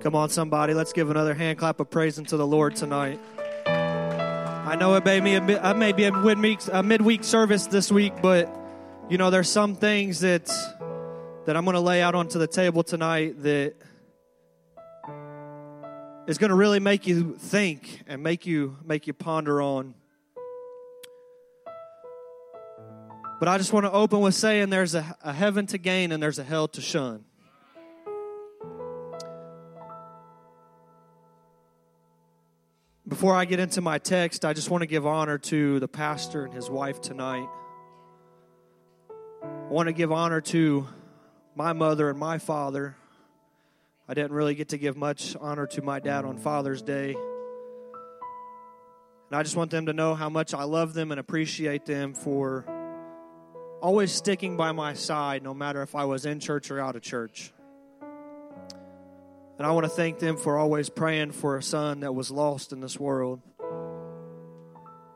Come on, somebody. Let's give another hand clap of praise unto the Lord tonight. I know it may be a, may be a midweek, a midweek service this week, but you know there's some things that that I'm going to lay out onto the table tonight that is going to really make you think and make you make you ponder on. But I just want to open with saying there's a, a heaven to gain and there's a hell to shun. Before I get into my text, I just want to give honor to the pastor and his wife tonight. I want to give honor to my mother and my father. I didn't really get to give much honor to my dad on Father's Day. And I just want them to know how much I love them and appreciate them for always sticking by my side, no matter if I was in church or out of church. And I want to thank them for always praying for a son that was lost in this world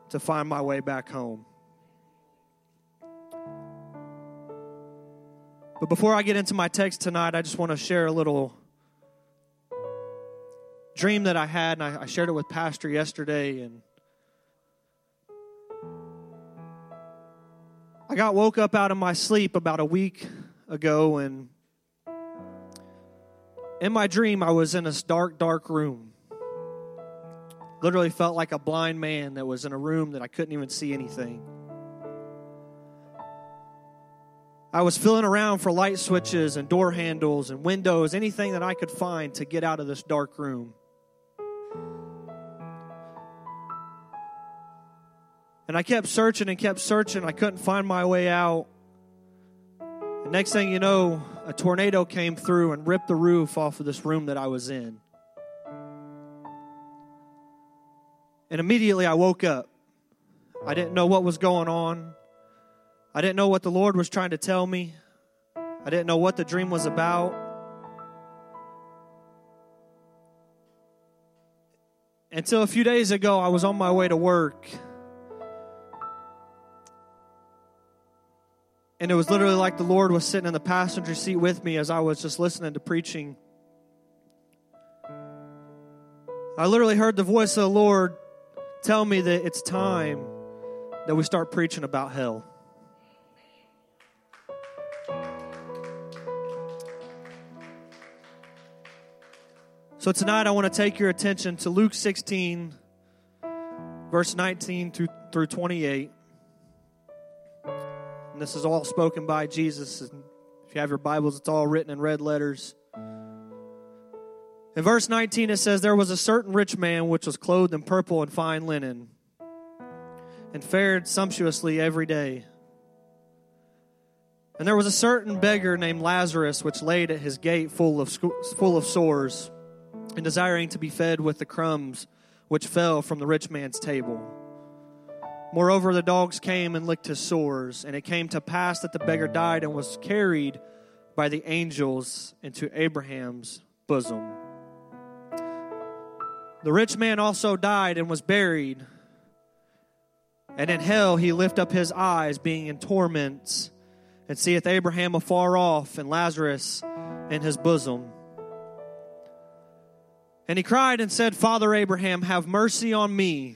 to find my way back home. But before I get into my text tonight, I just want to share a little dream that I had, and I, shared it with Pastor yesterday. And I got woke up out of my sleep about a week ago, and in my dream, I was in this dark, dark room. Literally felt like a blind man that was in a room that I couldn't even see anything. I was feeling around for light switches and door handles and windows, anything that I could find to get out of this dark room. And I kept searching and kept searching. I couldn't find my way out. The next thing you know, a tornado came through and ripped the roof off of this room that I was in. And immediately I woke up. I didn't know what was going on. I didn't know what the Lord was trying to tell me. I didn't know what the dream was about. Until a few days ago, I was on my way to work And it was literally like the Lord was sitting in the passenger seat with me as I was just listening to preaching. I literally heard the voice of the Lord tell me that it's time that we start preaching about hell. So tonight I want to take your attention to Luke 16, verse 19 through through 28. And this is all spoken by Jesus. And if you have your Bibles, it's all written in red letters. In verse 19, it says, There was a certain rich man which was clothed in purple and fine linen, and fared sumptuously every day. And there was a certain beggar named Lazarus which laid at his gate full of, full of sores, and desiring to be fed with the crumbs which fell from the rich man's table. Moreover, the dogs came and licked his sores, and it came to pass that the beggar died and was carried by the angels into Abraham's bosom. The rich man also died and was buried. And in hell he lift up his eyes, being in torments, and seeth Abraham afar off, and Lazarus in his bosom. And he cried and said, Father Abraham, have mercy on me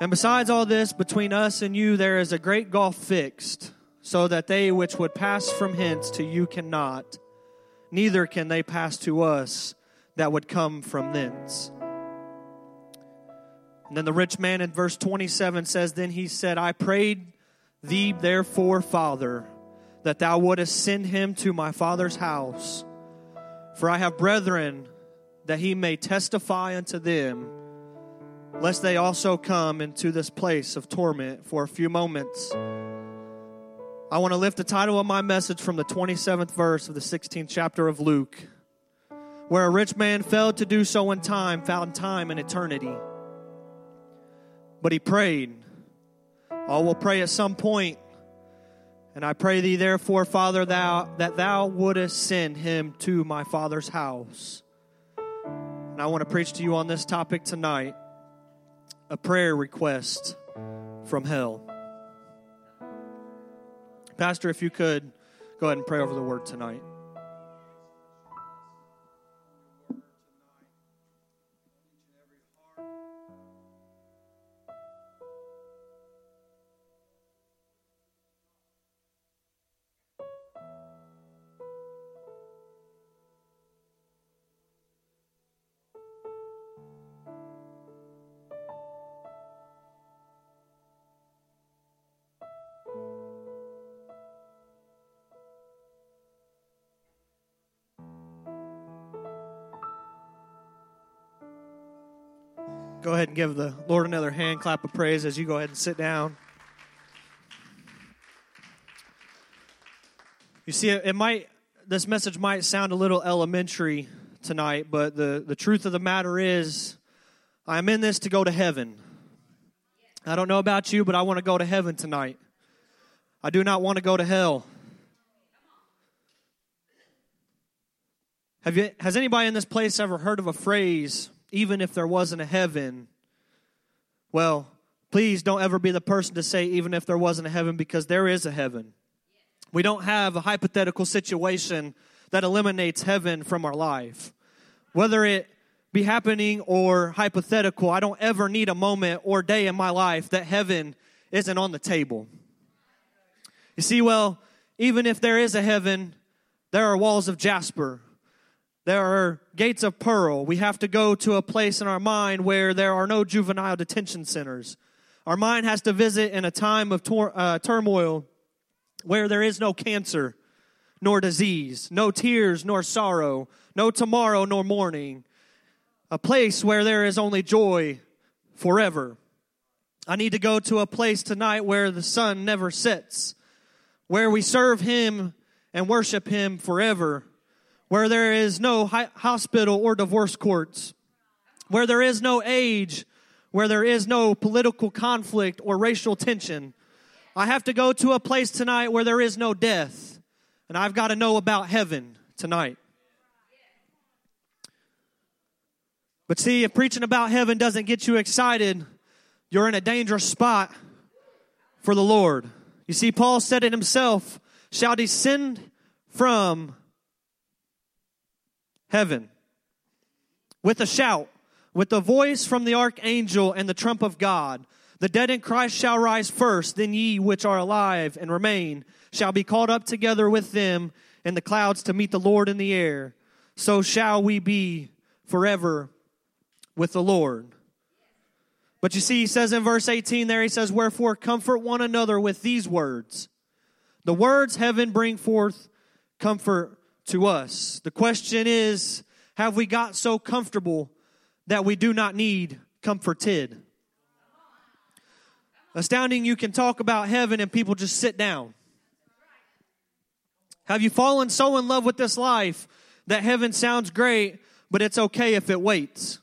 And besides all this, between us and you there is a great gulf fixed, so that they which would pass from hence to you cannot, neither can they pass to us that would come from thence. And then the rich man in verse 27 says, Then he said, I prayed thee therefore, Father, that thou wouldest send him to my father's house. For I have brethren that he may testify unto them lest they also come into this place of torment for a few moments. I want to lift the title of my message from the 27th verse of the 16th chapter of Luke, where a rich man failed to do so in time, found time in eternity. but he prayed. All will pray at some point. And I pray thee, therefore, Father, thou that thou wouldest send him to my father's house. And I want to preach to you on this topic tonight a prayer request from hell. Pastor, if you could go ahead and pray over the word tonight. Go ahead and give the Lord another hand clap of praise as you go ahead and sit down. You see, it might this message might sound a little elementary tonight, but the, the truth of the matter is I'm in this to go to heaven. I don't know about you, but I want to go to heaven tonight. I do not want to go to hell. Have you has anybody in this place ever heard of a phrase even if there wasn't a heaven. Well, please don't ever be the person to say, even if there wasn't a heaven, because there is a heaven. We don't have a hypothetical situation that eliminates heaven from our life. Whether it be happening or hypothetical, I don't ever need a moment or day in my life that heaven isn't on the table. You see, well, even if there is a heaven, there are walls of jasper there are gates of pearl. We have to go to a place in our mind where there are no juvenile detention centers. Our mind has to visit in a time of tor- uh, turmoil where there is no cancer nor disease, no tears nor sorrow, no tomorrow nor morning. A place where there is only joy forever. I need to go to a place tonight where the sun never sets, where we serve Him and worship Him forever where there is no hospital or divorce courts, where there is no age, where there is no political conflict or racial tension. I have to go to a place tonight where there is no death, and I've got to know about heaven tonight. But see, if preaching about heaven doesn't get you excited, you're in a dangerous spot for the Lord. You see, Paul said it himself shall descend from heaven with a shout, with the voice from the archangel and the trump of God. The dead in Christ shall rise first, then ye which are alive and remain shall be caught up together with them in the clouds to meet the Lord in the air. So shall we be forever with the Lord. But you see, he says in verse 18 there, he says, Wherefore comfort one another with these words. The words heaven bring forth comfort to us. The question is have we got so comfortable that we do not need comforted? Astounding, you can talk about heaven and people just sit down. Have you fallen so in love with this life that heaven sounds great, but it's okay if it waits?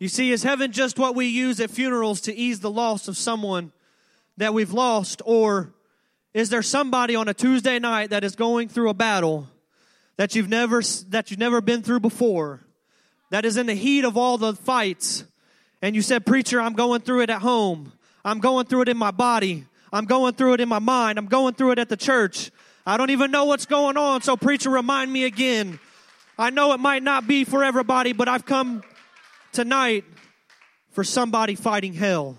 You see, is heaven just what we use at funerals to ease the loss of someone that we've lost? Or is there somebody on a Tuesday night that is going through a battle that you've never that you've never been through before that is in the heat of all the fights and you said preacher i'm going through it at home. I'm going through it in my body. I'm going through it in my mind. I'm going through it at the church. I don't even know what's going on so preacher remind me again. I know it might not be for everybody but i've come tonight for somebody fighting hell.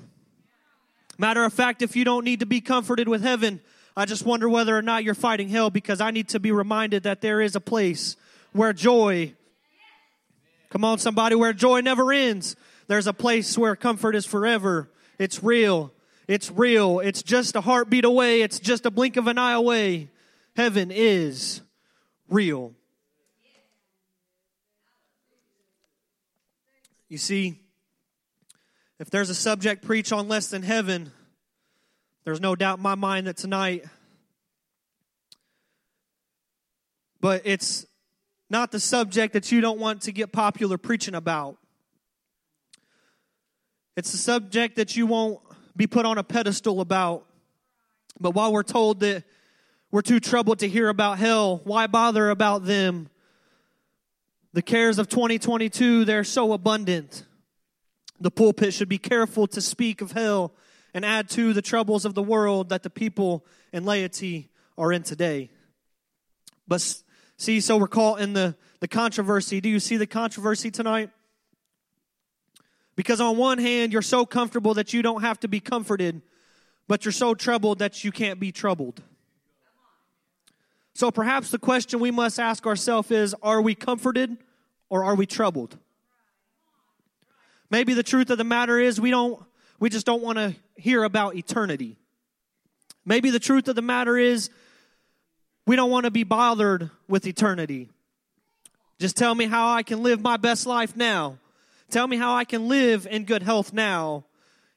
Matter of fact if you don't need to be comforted with heaven I just wonder whether or not you're fighting hell because I need to be reminded that there is a place where joy, come on, somebody, where joy never ends. There's a place where comfort is forever. It's real. It's real. It's just a heartbeat away. It's just a blink of an eye away. Heaven is real. You see, if there's a subject preach on less than heaven, there's no doubt in my mind that tonight, but it's not the subject that you don't want to get popular preaching about. It's a subject that you won't be put on a pedestal about. But while we're told that we're too troubled to hear about hell, why bother about them? The cares of 2022, they're so abundant. The pulpit should be careful to speak of hell and add to the troubles of the world that the people and laity are in today. But see, so we're caught in the, the controversy. Do you see the controversy tonight? Because on one hand, you're so comfortable that you don't have to be comforted, but you're so troubled that you can't be troubled. So perhaps the question we must ask ourselves is are we comforted or are we troubled? Maybe the truth of the matter is we don't we just don't want to hear about eternity. Maybe the truth of the matter is we don't want to be bothered with eternity. Just tell me how I can live my best life now. Tell me how I can live in good health now.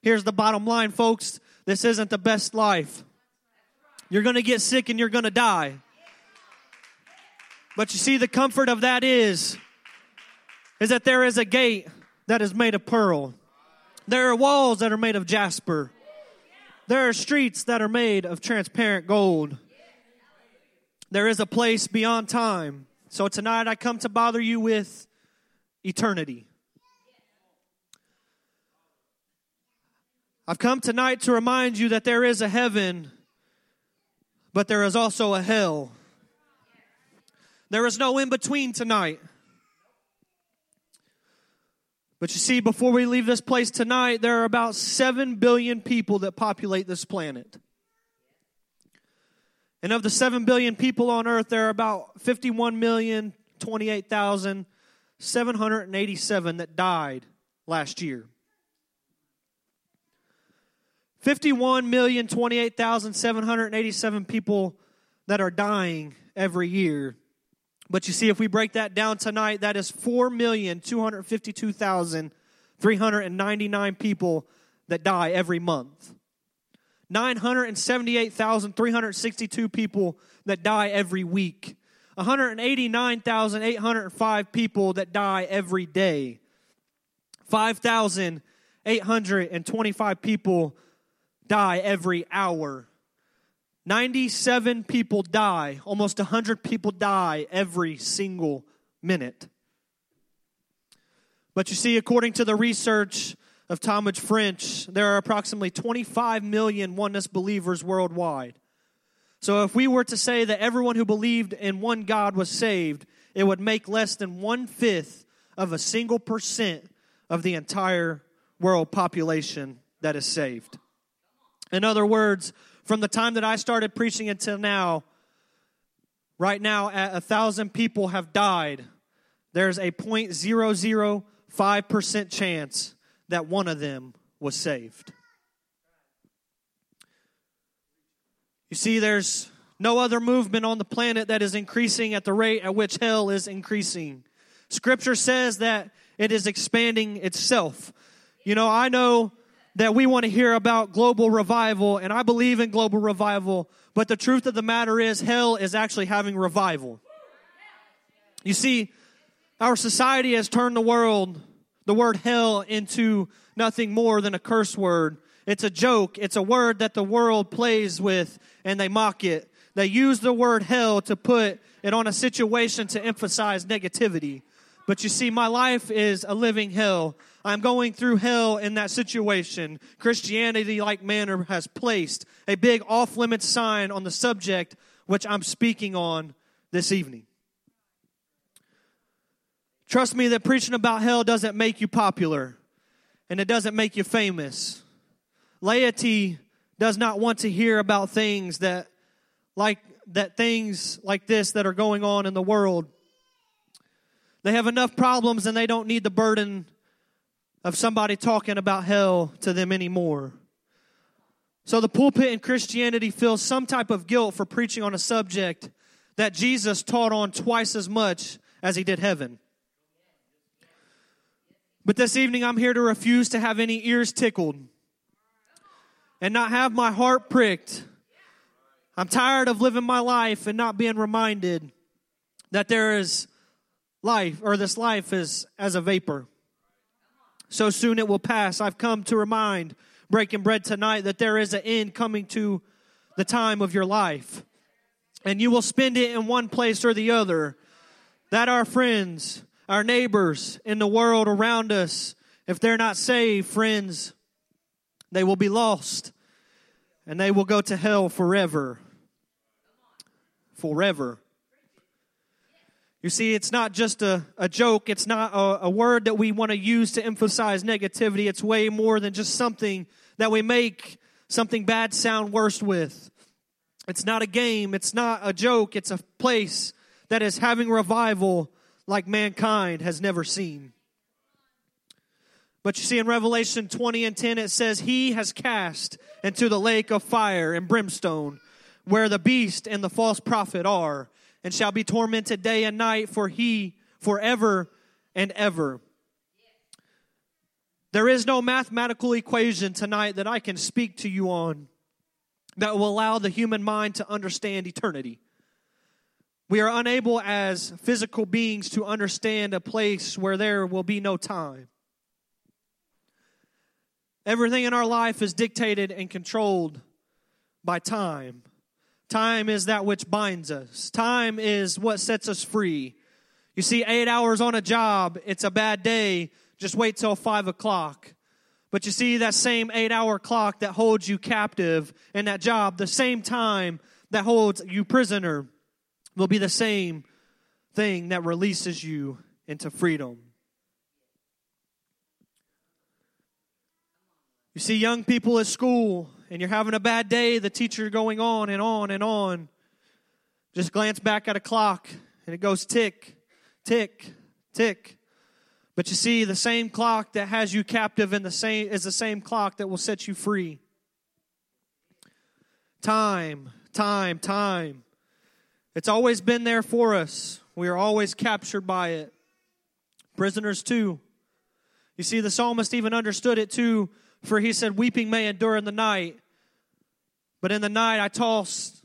Here's the bottom line, folks. This isn't the best life. You're going to get sick and you're going to die. But you see, the comfort of that is, is that there is a gate that is made of pearl. There are walls that are made of jasper. There are streets that are made of transparent gold. There is a place beyond time. So tonight I come to bother you with eternity. I've come tonight to remind you that there is a heaven, but there is also a hell. There is no in between tonight. But you see, before we leave this place tonight, there are about 7 billion people that populate this planet. And of the 7 billion people on earth, there are about 51 million 28,787 that died last year. 51,028,787 people that are dying every year. But you see, if we break that down tonight, that is 4,252,399 people that die every month. 978,362 people that die every week. 189,805 people that die every day. 5,825 people die every hour. 97 people die, almost 100 people die every single minute. But you see, according to the research of Talmage French, there are approximately 25 million oneness believers worldwide. So if we were to say that everyone who believed in one God was saved, it would make less than one fifth of a single percent of the entire world population that is saved. In other words, from the time that I started preaching until now, right now, a thousand people have died. There's a 0.005% chance that one of them was saved. You see, there's no other movement on the planet that is increasing at the rate at which hell is increasing. Scripture says that it is expanding itself. You know, I know that we want to hear about global revival, and I believe in global revival, but the truth of the matter is, hell is actually having revival. You see, our society has turned the world, the word hell, into nothing more than a curse word. It's a joke, it's a word that the world plays with, and they mock it. They use the word hell to put it on a situation to emphasize negativity. But you see, my life is a living hell. I'm going through hell in that situation. Christianity, like manner, has placed a big off limits sign on the subject which I'm speaking on this evening. Trust me that preaching about hell doesn't make you popular and it doesn't make you famous. Laity does not want to hear about things that like that things like this that are going on in the world they have enough problems and they don't need the burden of somebody talking about hell to them anymore. So the pulpit in Christianity feels some type of guilt for preaching on a subject that Jesus taught on twice as much as he did heaven. But this evening I'm here to refuse to have any ears tickled and not have my heart pricked. I'm tired of living my life and not being reminded that there is life, or this life is as a vapor. So soon it will pass. I've come to remind, breaking bread tonight, that there is an end coming to the time of your life. And you will spend it in one place or the other. That our friends, our neighbors in the world around us, if they're not saved, friends, they will be lost and they will go to hell forever. Forever. You see, it's not just a, a joke. It's not a, a word that we want to use to emphasize negativity. It's way more than just something that we make something bad sound worse with. It's not a game. It's not a joke. It's a place that is having revival like mankind has never seen. But you see, in Revelation 20 and 10, it says, He has cast into the lake of fire and brimstone, where the beast and the false prophet are and shall be tormented day and night for he forever and ever. There is no mathematical equation tonight that I can speak to you on that will allow the human mind to understand eternity. We are unable as physical beings to understand a place where there will be no time. Everything in our life is dictated and controlled by time. Time is that which binds us. Time is what sets us free. You see, eight hours on a job, it's a bad day. Just wait till five o'clock. But you see, that same eight hour clock that holds you captive in that job, the same time that holds you prisoner, will be the same thing that releases you into freedom. You see young people at school and you're having a bad day, the teacher going on and on and on. Just glance back at a clock and it goes tick, tick, tick. But you see, the same clock that has you captive in the same is the same clock that will set you free. Time, time, time. It's always been there for us. We are always captured by it. Prisoners too. You see, the psalmist even understood it too for he said, Weeping may endure in the night, but in the night I toss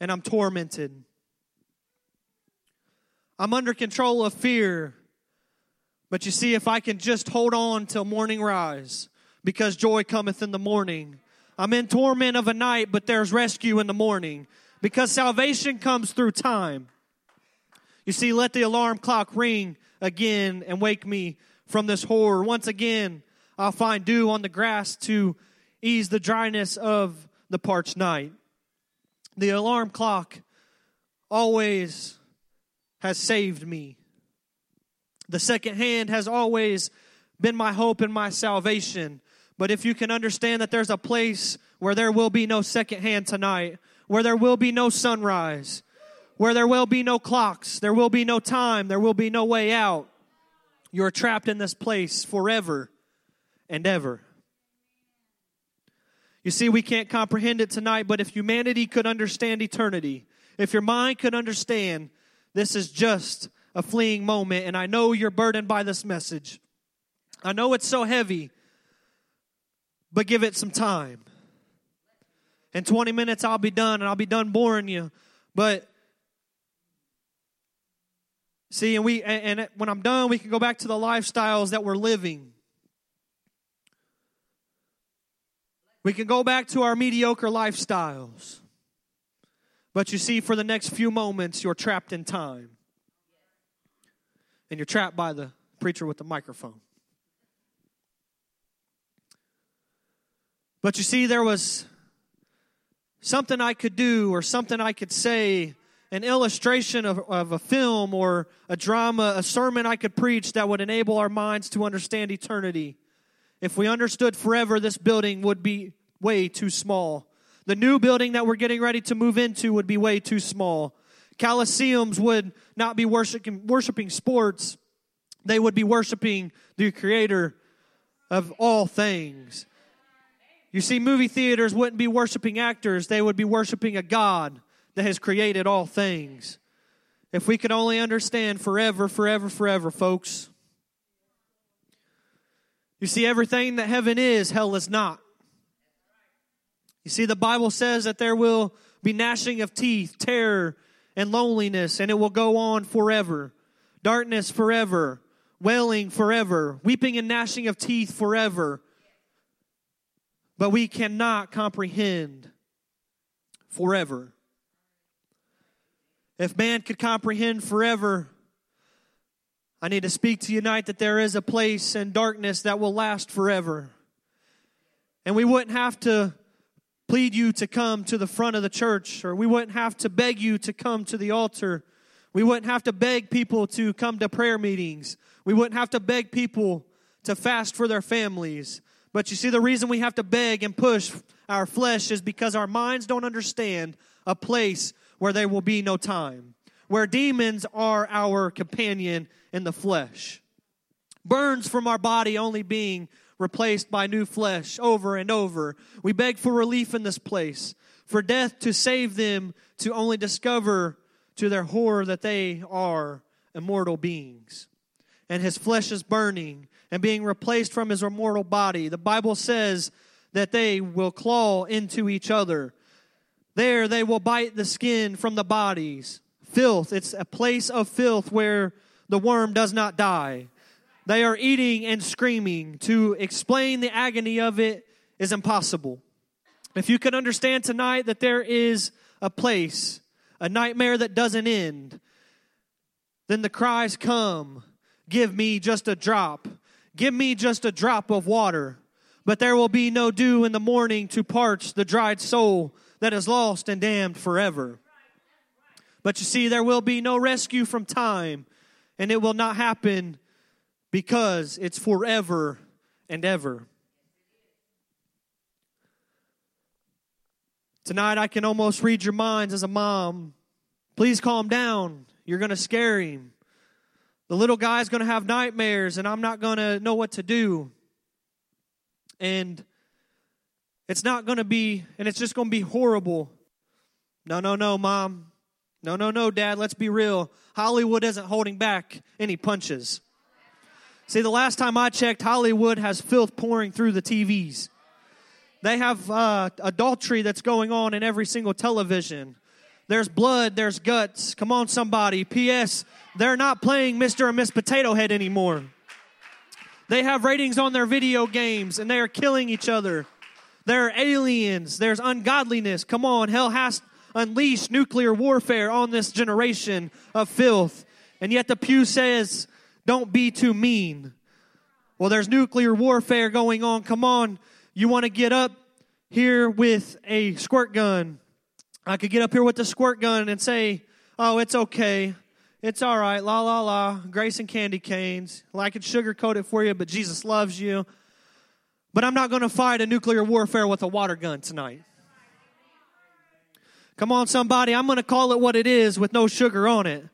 and I'm tormented. I'm under control of fear. But you see, if I can just hold on till morning rise, because joy cometh in the morning. I'm in torment of a night, but there's rescue in the morning. Because salvation comes through time. You see, let the alarm clock ring again and wake me from this horror. Once again, I'll find dew on the grass to ease the dryness of the parched night. The alarm clock always has saved me. The second hand has always been my hope and my salvation. But if you can understand that there's a place where there will be no second hand tonight, where there will be no sunrise, where there will be no clocks, there will be no time, there will be no way out, you're trapped in this place forever and ever. You see, we can't comprehend it tonight, but if humanity could understand eternity, if your mind could understand this is just a fleeting moment, and I know you're burdened by this message. I know it's so heavy, but give it some time. In 20 minutes, I'll be done, and I'll be done boring you. But see, and we and, and when I'm done, we can go back to the lifestyles that we're living. We can go back to our mediocre lifestyles. But you see, for the next few moments, you're trapped in time. And you're trapped by the preacher with the microphone. But you see, there was something I could do or something I could say, an illustration of, of a film or a drama, a sermon I could preach that would enable our minds to understand eternity. If we understood forever, this building would be way too small. The new building that we're getting ready to move into would be way too small. Coliseums would not be worshiping, worshiping sports, they would be worshiping the creator of all things. You see, movie theaters wouldn't be worshiping actors, they would be worshiping a God that has created all things. If we could only understand forever, forever, forever, folks. You see, everything that heaven is, hell is not. You see, the Bible says that there will be gnashing of teeth, terror, and loneliness, and it will go on forever. Darkness forever. wailing forever, weeping and gnashing of teeth forever. But we cannot comprehend forever. If man could comprehend forever, I need to speak to you tonight that there is a place in darkness that will last forever. And we wouldn't have to plead you to come to the front of the church, or we wouldn't have to beg you to come to the altar. We wouldn't have to beg people to come to prayer meetings. We wouldn't have to beg people to fast for their families. But you see, the reason we have to beg and push our flesh is because our minds don't understand a place where there will be no time, where demons are our companion in the flesh. Burns from our body only being replaced by new flesh over and over. We beg for relief in this place, for death to save them, to only discover to their horror that they are immortal beings. And his flesh is burning and being replaced from his immortal body. The Bible says that they will claw into each other. There they will bite the skin from the bodies. Filth, it's a place of filth where the worm does not die. They are eating and screaming. To explain the agony of it is impossible. If you can understand tonight that there is a place, a nightmare that doesn't end, then the cries come Give me just a drop. Give me just a drop of water. But there will be no dew in the morning to parch the dried soul that is lost and damned forever. But you see, there will be no rescue from time, and it will not happen because it's forever and ever. Tonight, I can almost read your minds as a mom. Please calm down. You're going to scare him. The little guy's going to have nightmares, and I'm not going to know what to do. And it's not going to be, and it's just going to be horrible. No, no, no, mom. No, no, no, dad. Let's be real. Hollywood isn't holding back any punches. See, the last time I checked, Hollywood has filth pouring through the TVs. They have uh, adultery that's going on in every single television. There's blood, there's guts. Come on, somebody. P.S. They're not playing Mr. and Miss Potato Head anymore. They have ratings on their video games and they are killing each other. There are aliens. There's ungodliness. Come on, hell has unleashed nuclear warfare on this generation of filth. And yet the Pew says don't be too mean. Well, there's nuclear warfare going on. Come on. You want to get up here with a squirt gun. I could get up here with the squirt gun and say, oh, it's okay. It's all right. La, la, la. Grace and candy canes. Well, I could sugarcoat it for you, but Jesus loves you. But I'm not going to fight a nuclear warfare with a water gun tonight. Come on, somebody. I'm going to call it what it is with no sugar on it.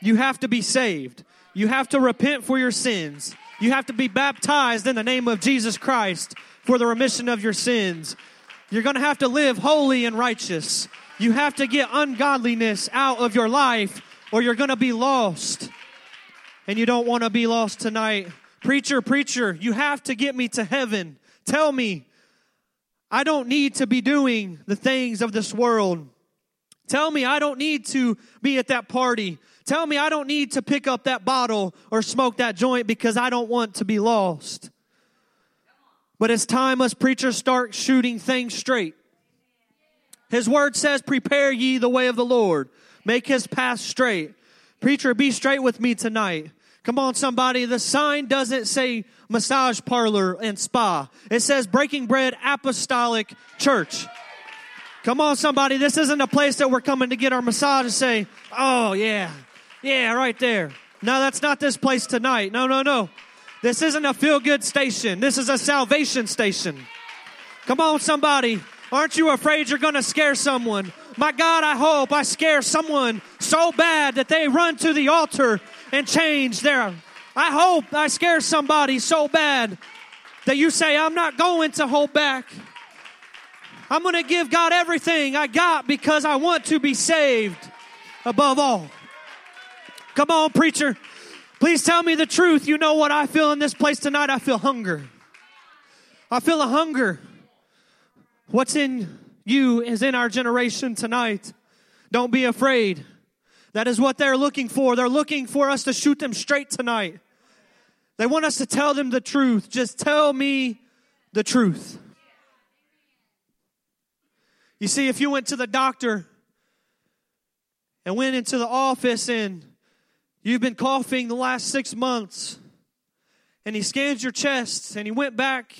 You have to be saved. You have to repent for your sins. You have to be baptized in the name of Jesus Christ for the remission of your sins. You're going to have to live holy and righteous. You have to get ungodliness out of your life or you're going to be lost. And you don't want to be lost tonight. Preacher, preacher, you have to get me to heaven. Tell me, I don't need to be doing the things of this world. Tell me I don't need to be at that party. Tell me I don't need to pick up that bottle or smoke that joint because I don't want to be lost. But it's time us preachers start shooting things straight. His word says, Prepare ye the way of the Lord, make his path straight. Preacher, be straight with me tonight. Come on, somebody. The sign doesn't say massage parlor and spa, it says Breaking Bread Apostolic Church. Come on, somebody. This isn't a place that we're coming to get our massage and say, Oh, yeah, yeah, right there. No, that's not this place tonight. No, no, no. This isn't a feel good station. This is a salvation station. Come on, somebody. Aren't you afraid you're going to scare someone? My God, I hope I scare someone so bad that they run to the altar and change their. I hope I scare somebody so bad that you say, I'm not going to hold back. I'm going to give God everything I got because I want to be saved above all. Come on, preacher. Please tell me the truth. You know what I feel in this place tonight? I feel hunger. I feel a hunger. What's in you is in our generation tonight. Don't be afraid. That is what they're looking for. They're looking for us to shoot them straight tonight. They want us to tell them the truth. Just tell me the truth. You see, if you went to the doctor and went into the office and you've been coughing the last six months, and he scans your chest and he went back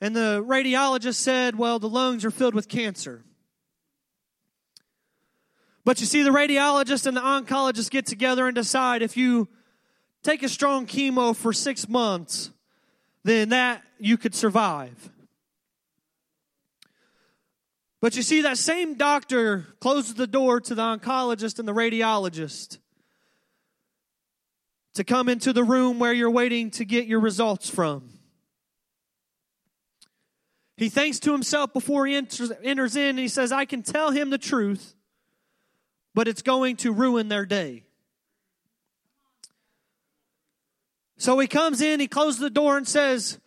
and the radiologist said, Well, the lungs are filled with cancer. But you see, the radiologist and the oncologist get together and decide if you take a strong chemo for six months, then that you could survive. But you see, that same doctor closes the door to the oncologist and the radiologist to come into the room where you're waiting to get your results from. He thinks to himself before he enters, enters in and he says, I can tell him the truth, but it's going to ruin their day. So he comes in, he closes the door and says,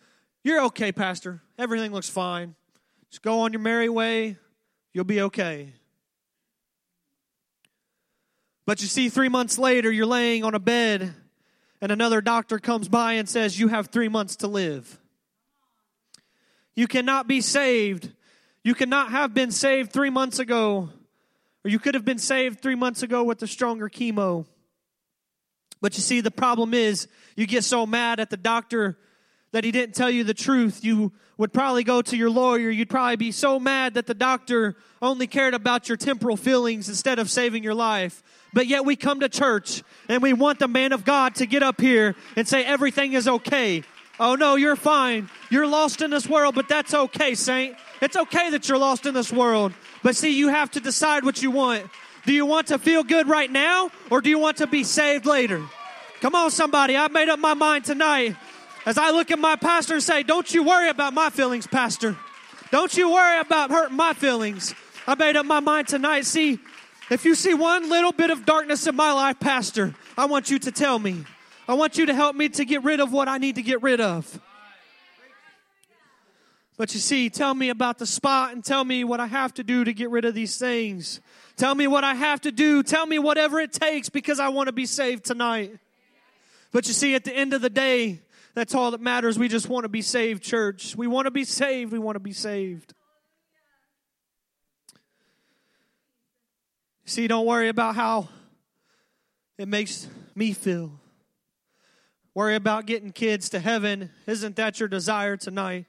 You're okay, Pastor. Everything looks fine. Just go on your merry way. You'll be okay. But you see, three months later, you're laying on a bed, and another doctor comes by and says, You have three months to live. You cannot be saved. You cannot have been saved three months ago, or you could have been saved three months ago with the stronger chemo. But you see, the problem is you get so mad at the doctor that he didn't tell you the truth. You would probably go to your lawyer. You'd probably be so mad that the doctor only cared about your temporal feelings instead of saving your life. But yet we come to church and we want the man of God to get up here and say everything is okay. Oh no, you're fine. You're lost in this world, but that's okay, saint. It's okay that you're lost in this world. But see, you have to decide what you want. Do you want to feel good right now or do you want to be saved later? Come on, somebody. I've made up my mind tonight. As I look at my pastor and say, Don't you worry about my feelings, Pastor. Don't you worry about hurting my feelings. I made up my mind tonight. See, if you see one little bit of darkness in my life, Pastor, I want you to tell me. I want you to help me to get rid of what I need to get rid of. But you see, tell me about the spot and tell me what I have to do to get rid of these things. Tell me what I have to do. Tell me whatever it takes because I want to be saved tonight. But you see, at the end of the day, that's all that matters. We just want to be saved, church. We want to be saved. We want to be saved. See, don't worry about how it makes me feel. Worry about getting kids to heaven. Isn't that your desire tonight?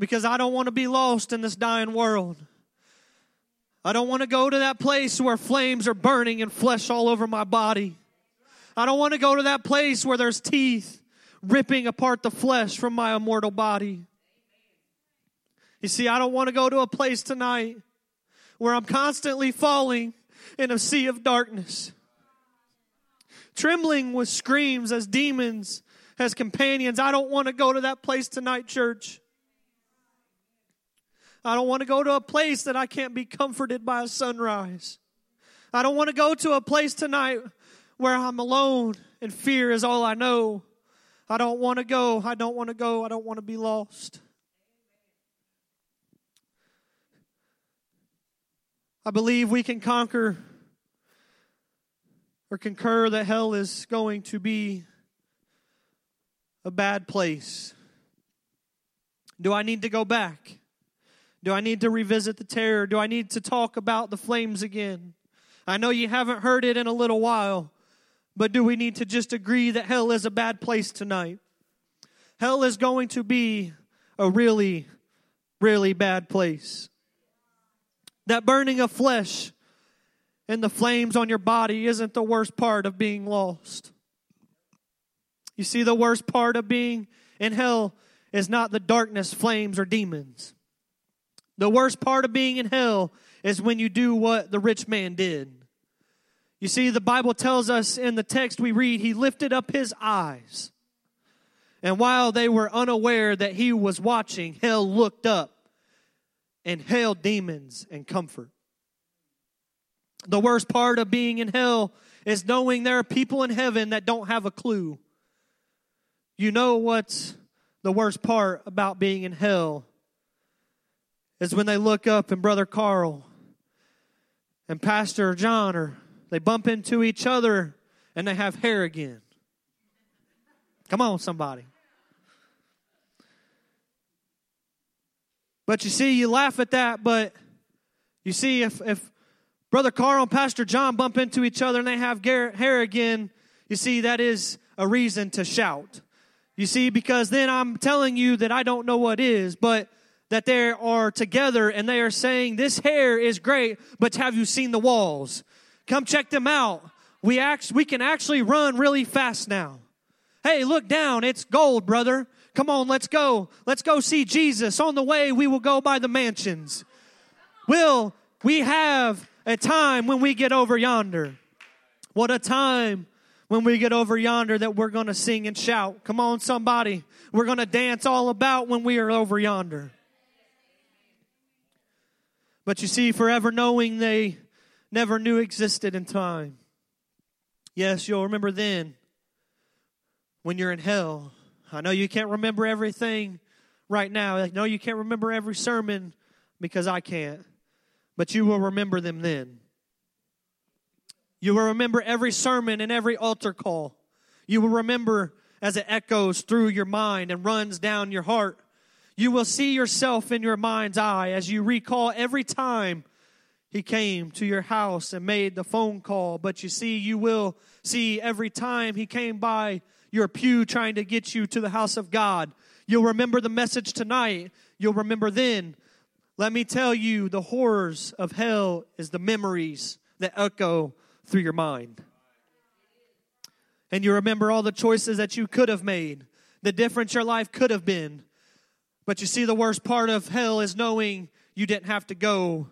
because I don't want to be lost in this dying world. I don't want to go to that place where flames are burning and flesh all over my body. I don't want to go to that place where there's teeth ripping apart the flesh from my immortal body. You see, I don't want to go to a place tonight where I'm constantly falling in a sea of darkness, trembling with screams as demons, as companions. I don't want to go to that place tonight, church. I don't want to go to a place that I can't be comforted by a sunrise. I don't want to go to a place tonight where I'm alone and fear is all I know. I don't want to go. I don't want to go. I don't want to be lost. I believe we can conquer or concur that hell is going to be a bad place. Do I need to go back? Do I need to revisit the terror? Do I need to talk about the flames again? I know you haven't heard it in a little while, but do we need to just agree that hell is a bad place tonight? Hell is going to be a really, really bad place. That burning of flesh and the flames on your body isn't the worst part of being lost. You see, the worst part of being in hell is not the darkness, flames, or demons. The worst part of being in hell is when you do what the rich man did. You see, the Bible tells us in the text we read, he lifted up his eyes. And while they were unaware that he was watching, hell looked up and hailed demons and comfort. The worst part of being in hell is knowing there are people in heaven that don't have a clue. You know what's the worst part about being in hell is when they look up and Brother Carl and Pastor John or they bump into each other and they have hair again. Come on, somebody. But you see, you laugh at that, but you see, if, if Brother Carl and Pastor John bump into each other and they have hair again, you see, that is a reason to shout. You see, because then I'm telling you that I don't know what is, but that they are together and they are saying, This hair is great, but have you seen the walls? Come check them out. We, act, we can actually run really fast now. Hey, look down. It's gold, brother. Come on, let's go. Let's go see Jesus. On the way, we will go by the mansions. Will we have a time when we get over yonder? What a time when we get over yonder that we're going to sing and shout. Come on, somebody. We're going to dance all about when we are over yonder. But you see, forever knowing they never knew existed in time. Yes, you'll remember then when you're in hell. I know you can't remember everything right now. I know you can't remember every sermon because I can't, but you will remember them then. You will remember every sermon and every altar call. You will remember as it echoes through your mind and runs down your heart. You will see yourself in your mind's eye as you recall every time he came to your house and made the phone call. But you see, you will see every time he came by your pew trying to get you to the house of God. You'll remember the message tonight. You'll remember then. Let me tell you, the horrors of hell is the memories that echo through your mind. And you remember all the choices that you could have made, the difference your life could have been. But you see, the worst part of hell is knowing you didn't have to go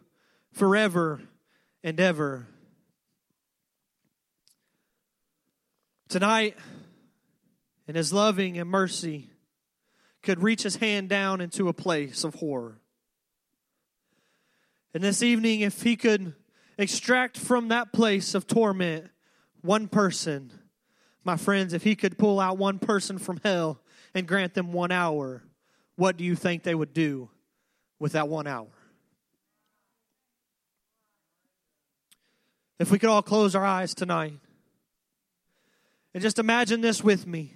forever and ever. Tonight, in his loving and mercy, could reach his hand down into a place of horror. And this evening, if he could extract from that place of torment one person, my friends, if he could pull out one person from hell and grant them one hour, what do you think they would do with that one hour? If we could all close our eyes tonight and just imagine this with me.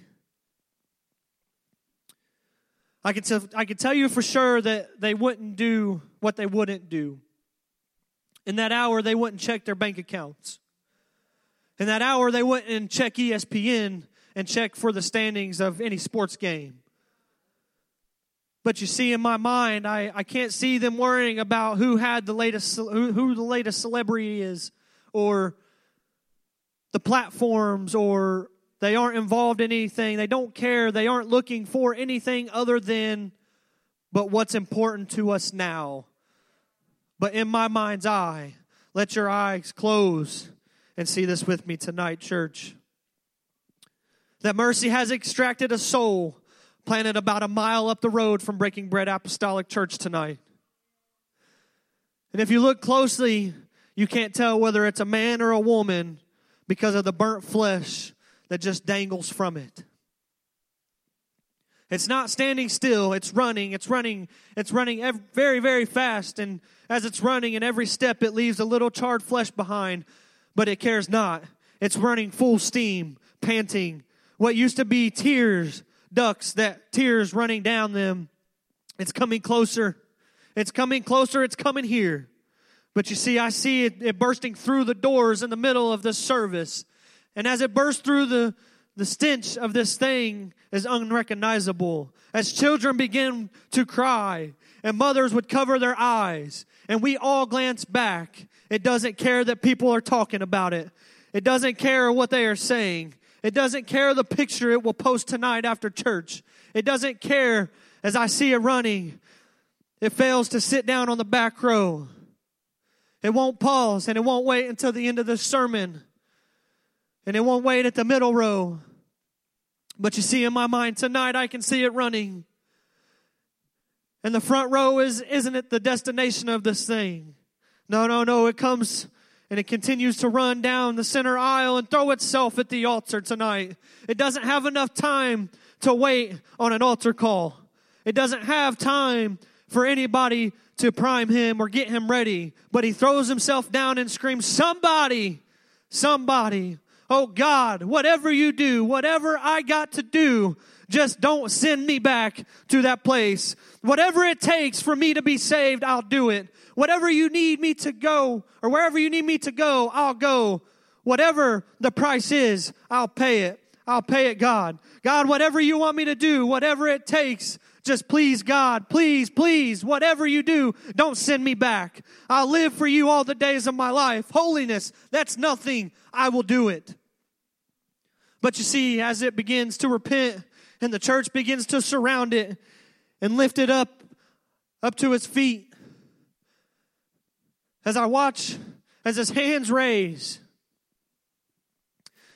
I can, tell, I can tell you for sure that they wouldn't do what they wouldn't do. In that hour, they wouldn't check their bank accounts. In that hour, they wouldn't check ESPN and check for the standings of any sports game. But you see, in my mind, I, I can't see them worrying about who had the latest who, who the latest celebrity is, or the platforms, or they aren't involved in anything. They don't care. They aren't looking for anything other than but what's important to us now but in my mind's eye, let your eyes close and see this with me tonight, church. That mercy has extracted a soul planted about a mile up the road from Breaking Bread Apostolic Church tonight. And if you look closely, you can't tell whether it's a man or a woman because of the burnt flesh that just dangles from it. It's not standing still, it's running, it's running, it's running very, very fast. And as it's running, in every step, it leaves a little charred flesh behind, but it cares not. It's running full steam, panting. What used to be tears, ducks, that tears running down them, it's coming closer. It's coming closer, it's coming here. But you see, I see it, it bursting through the doors in the middle of this service. And as it bursts through the, the stench of this thing is unrecognizable. As children begin to cry and mothers would cover their eyes and we all glance back, it doesn't care that people are talking about it. It doesn't care what they are saying. It doesn't care the picture it will post tonight after church. It doesn't care as I see it running. It fails to sit down on the back row. It won't pause and it won't wait until the end of the sermon and it won't wait at the middle row. But you see, in my mind tonight, I can see it running. And the front row is, isn't it the destination of this thing? No, no, no. It comes and it continues to run down the center aisle and throw itself at the altar tonight. It doesn't have enough time to wait on an altar call. It doesn't have time for anybody to prime him or get him ready. But he throws himself down and screams, Somebody, somebody, Oh God, whatever you do, whatever I got to do, just don't send me back to that place. Whatever it takes for me to be saved, I'll do it. Whatever you need me to go, or wherever you need me to go, I'll go. Whatever the price is, I'll pay it. I'll pay it, God. God, whatever you want me to do, whatever it takes, just please, God, please, please, whatever you do, don't send me back. I'll live for you all the days of my life. Holiness, that's nothing. I will do it. But you see, as it begins to repent and the church begins to surround it and lift it up, up to its feet, as I watch, as his hands raise,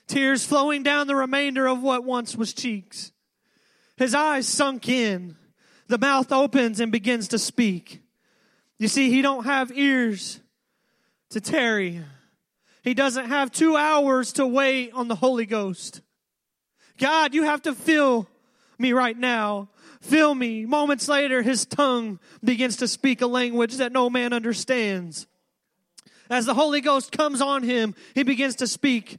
tears flowing down the remainder of what once was cheeks. His eyes sunk in. The mouth opens and begins to speak. You see, he don't have ears to tarry. He doesn't have two hours to wait on the Holy Ghost. God, you have to fill me right now. Fill me. Moments later, his tongue begins to speak a language that no man understands. As the Holy Ghost comes on him, he begins to speak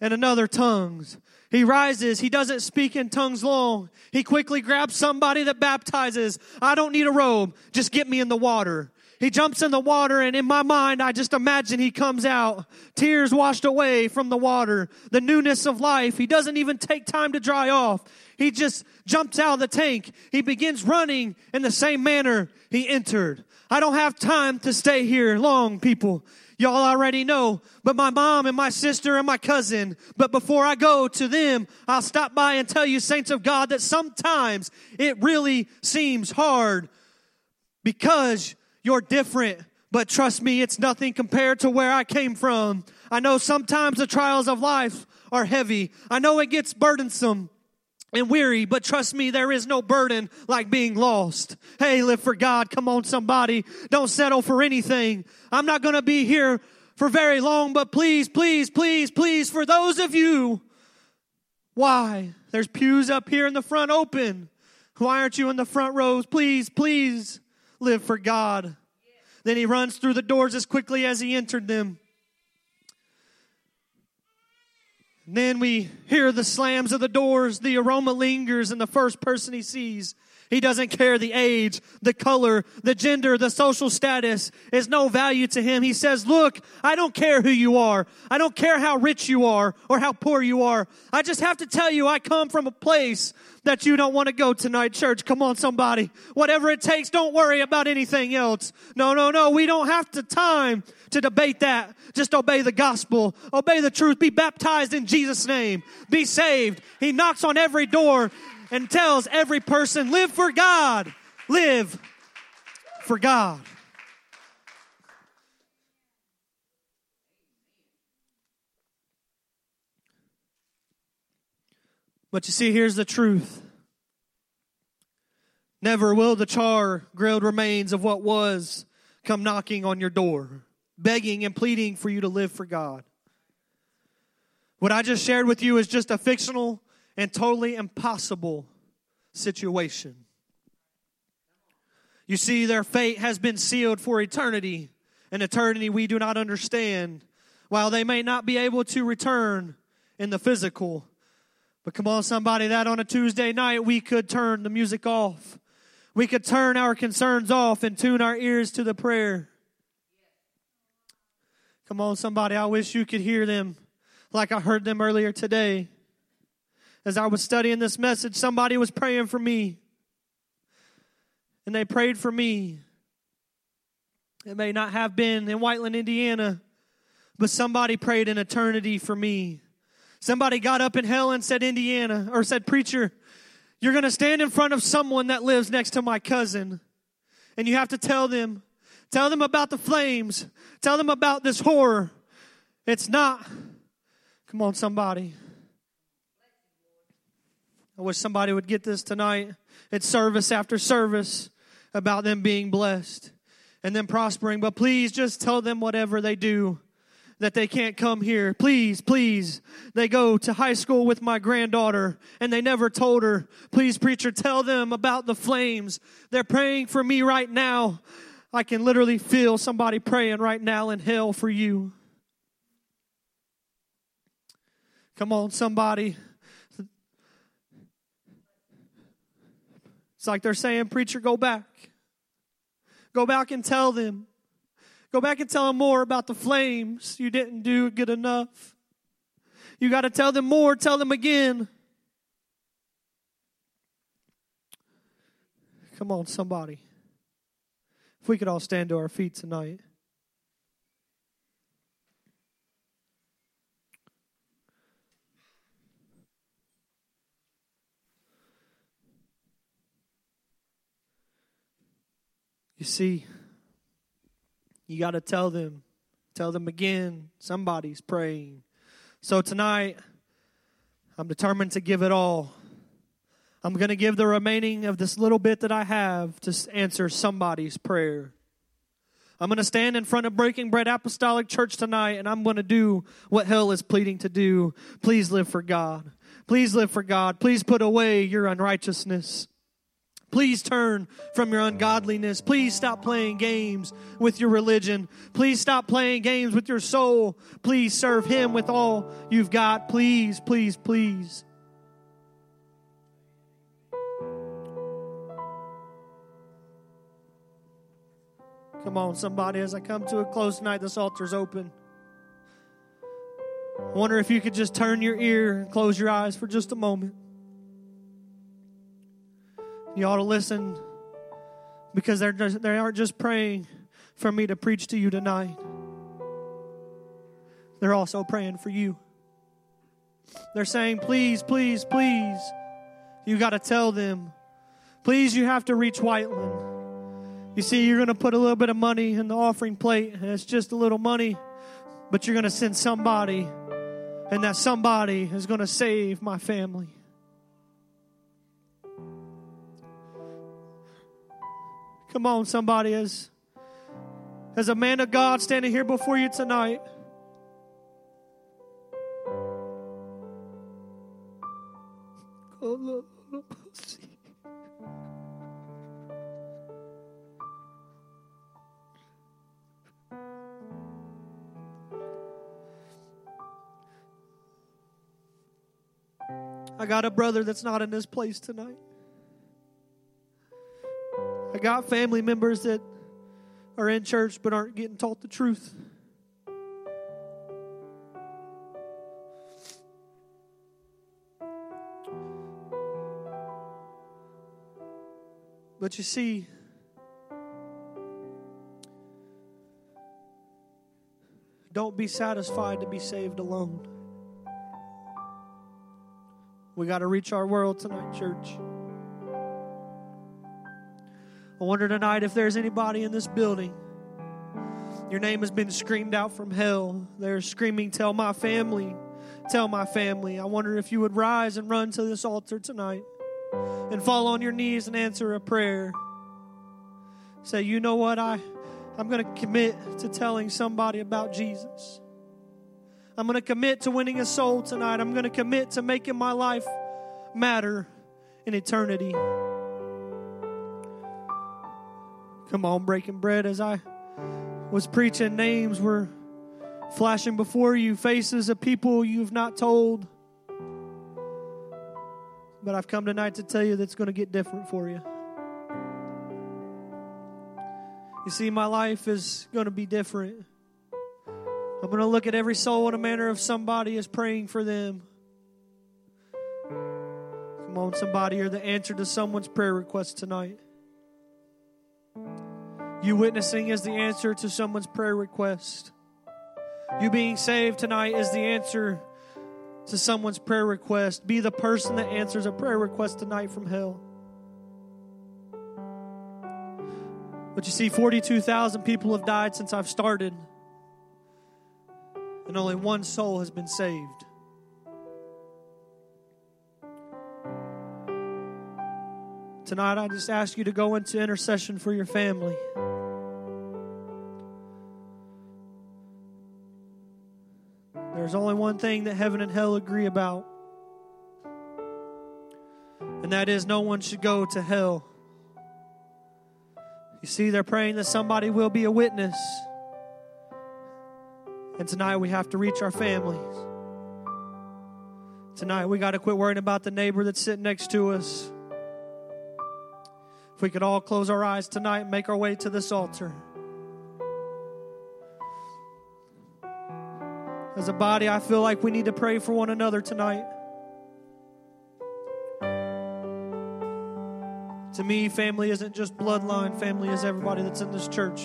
in another tongues. He rises. He doesn't speak in tongues long. He quickly grabs somebody that baptizes. I don't need a robe. Just get me in the water. He jumps in the water and in my mind, I just imagine he comes out, tears washed away from the water, the newness of life. He doesn't even take time to dry off. He just jumps out of the tank. He begins running in the same manner he entered. I don't have time to stay here long, people. Y'all already know, but my mom and my sister and my cousin. But before I go to them, I'll stop by and tell you, saints of God, that sometimes it really seems hard because you're different. But trust me, it's nothing compared to where I came from. I know sometimes the trials of life are heavy. I know it gets burdensome and weary, but trust me, there is no burden like being lost. Hey, live for God. Come on, somebody. Don't settle for anything. I'm not going to be here for very long, but please, please, please, please, for those of you, why? There's pews up here in the front open. Why aren't you in the front rows? Please, please live for God. Then he runs through the doors as quickly as he entered them. Then we hear the slams of the doors, the aroma lingers, and the first person he sees he doesn't care the age, the color, the gender, the social status is no value to him. He says, look, I don't care who you are. I don't care how rich you are or how poor you are. I just have to tell you, I come from a place that you don't want to go tonight, church. Come on, somebody. Whatever it takes, don't worry about anything else. No, no, no. We don't have the time to debate that. Just obey the gospel. Obey the truth. Be baptized in Jesus' name. Be saved. He knocks on every door and tells every person, live for God. Live for God. But you see, here's the truth. Never will the char grilled remains of what was come knocking on your door, begging and pleading for you to live for God. What I just shared with you is just a fictional and totally impossible situation. You see, their fate has been sealed for eternity, an eternity we do not understand. While they may not be able to return in the physical, but come on, somebody, that on a Tuesday night we could turn the music off. We could turn our concerns off and tune our ears to the prayer. Come on, somebody, I wish you could hear them like I heard them earlier today as I was studying this message, somebody was praying for me. And they prayed for me. It may not have been in Whiteland, Indiana, but somebody prayed in eternity for me. Somebody got up in hell and said, Indiana, or said, Preacher, you're going to stand in front of someone that lives next to my cousin. And you have to tell them, tell them about the flames, tell them about this horror. It's not, come on, somebody. I wish somebody would get this tonight. It's service after service about them being blessed and then prospering. But please just tell them whatever they do that they can't come here. Please, please. They go to high school with my granddaughter and they never told her, please, preacher, tell them about the flames. They're praying for me right now. I can literally feel somebody praying right now in hell for you. Come on, somebody. It's like they're saying, Preacher, go back. Go back and tell them. Go back and tell them more about the flames. You didn't do good enough. You got to tell them more. Tell them again. Come on, somebody. If we could all stand to our feet tonight. You see, you got to tell them, tell them again, somebody's praying. So tonight, I'm determined to give it all. I'm going to give the remaining of this little bit that I have to answer somebody's prayer. I'm going to stand in front of Breaking Bread Apostolic Church tonight and I'm going to do what hell is pleading to do. Please live for God. Please live for God. Please put away your unrighteousness. Please turn from your ungodliness. Please stop playing games with your religion. Please stop playing games with your soul. Please serve Him with all you've got. Please, please, please. Come on, somebody, as I come to a close tonight, this altar's open. I wonder if you could just turn your ear and close your eyes for just a moment. You ought to listen because they're just, they aren't just praying for me to preach to you tonight. They're also praying for you. They're saying, please, please, please. You got to tell them. Please, you have to reach Whiteland. You see, you're going to put a little bit of money in the offering plate, and it's just a little money, but you're going to send somebody, and that somebody is going to save my family. Come on, somebody, is. as a man of God standing here before you tonight. I got a brother that's not in this place tonight. I got family members that are in church but aren't getting taught the truth. But you see, don't be satisfied to be saved alone. We got to reach our world tonight, church. I wonder tonight if there's anybody in this building. Your name has been screamed out from hell. They're screaming, Tell my family, tell my family. I wonder if you would rise and run to this altar tonight and fall on your knees and answer a prayer. Say, You know what? I, I'm going to commit to telling somebody about Jesus. I'm going to commit to winning a soul tonight. I'm going to commit to making my life matter in eternity. Come on, breaking bread. As I was preaching, names were flashing before you, faces of people you've not told. But I've come tonight to tell you that's going to get different for you. You see, my life is going to be different. I'm going to look at every soul in a manner of somebody is praying for them. Come on, somebody, you're the answer to someone's prayer request tonight. You witnessing is the answer to someone's prayer request. You being saved tonight is the answer to someone's prayer request. Be the person that answers a prayer request tonight from hell. But you see, 42,000 people have died since I've started, and only one soul has been saved. Tonight, I just ask you to go into intercession for your family. There's only one thing that heaven and hell agree about, and that is no one should go to hell. You see, they're praying that somebody will be a witness. And tonight we have to reach our families. Tonight, we got to quit worrying about the neighbor that's sitting next to us. If we could all close our eyes tonight and make our way to this altar. As a body, I feel like we need to pray for one another tonight. To me, family isn't just bloodline, family is everybody that's in this church.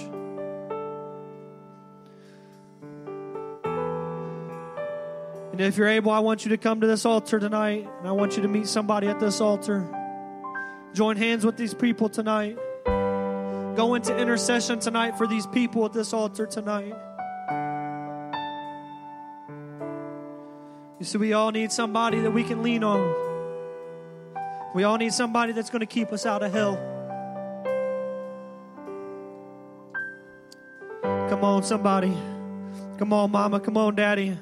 And if you're able, I want you to come to this altar tonight, and I want you to meet somebody at this altar. Join hands with these people tonight. Go into intercession tonight for these people at this altar tonight. You see, we all need somebody that we can lean on. We all need somebody that's going to keep us out of hell. Come on, somebody. Come on, mama. Come on, daddy.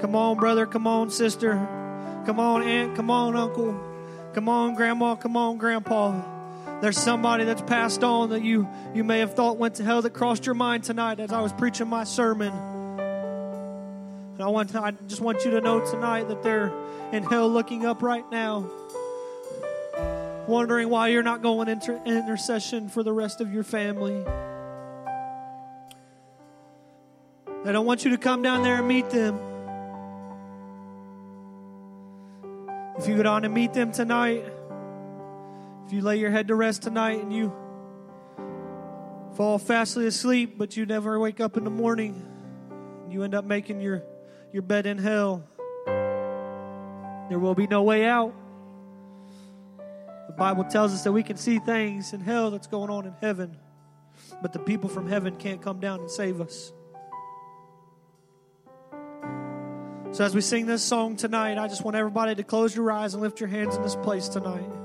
Come on, brother. Come on, sister. Come on, aunt. Come on, uncle. Come on, grandma. Come on, grandpa. There's somebody that's passed on that you, you may have thought went to hell that crossed your mind tonight as I was preaching my sermon. And I want to, I just want you to know tonight that they're in hell looking up right now, wondering why you're not going into intercession for the rest of your family. They don't want you to come down there and meet them. If you go down and meet them tonight, if you lay your head to rest tonight and you fall fastly asleep, but you never wake up in the morning, you end up making your your bed in hell. There will be no way out. The Bible tells us that we can see things in hell that's going on in heaven, but the people from heaven can't come down and save us. So, as we sing this song tonight, I just want everybody to close your eyes and lift your hands in this place tonight.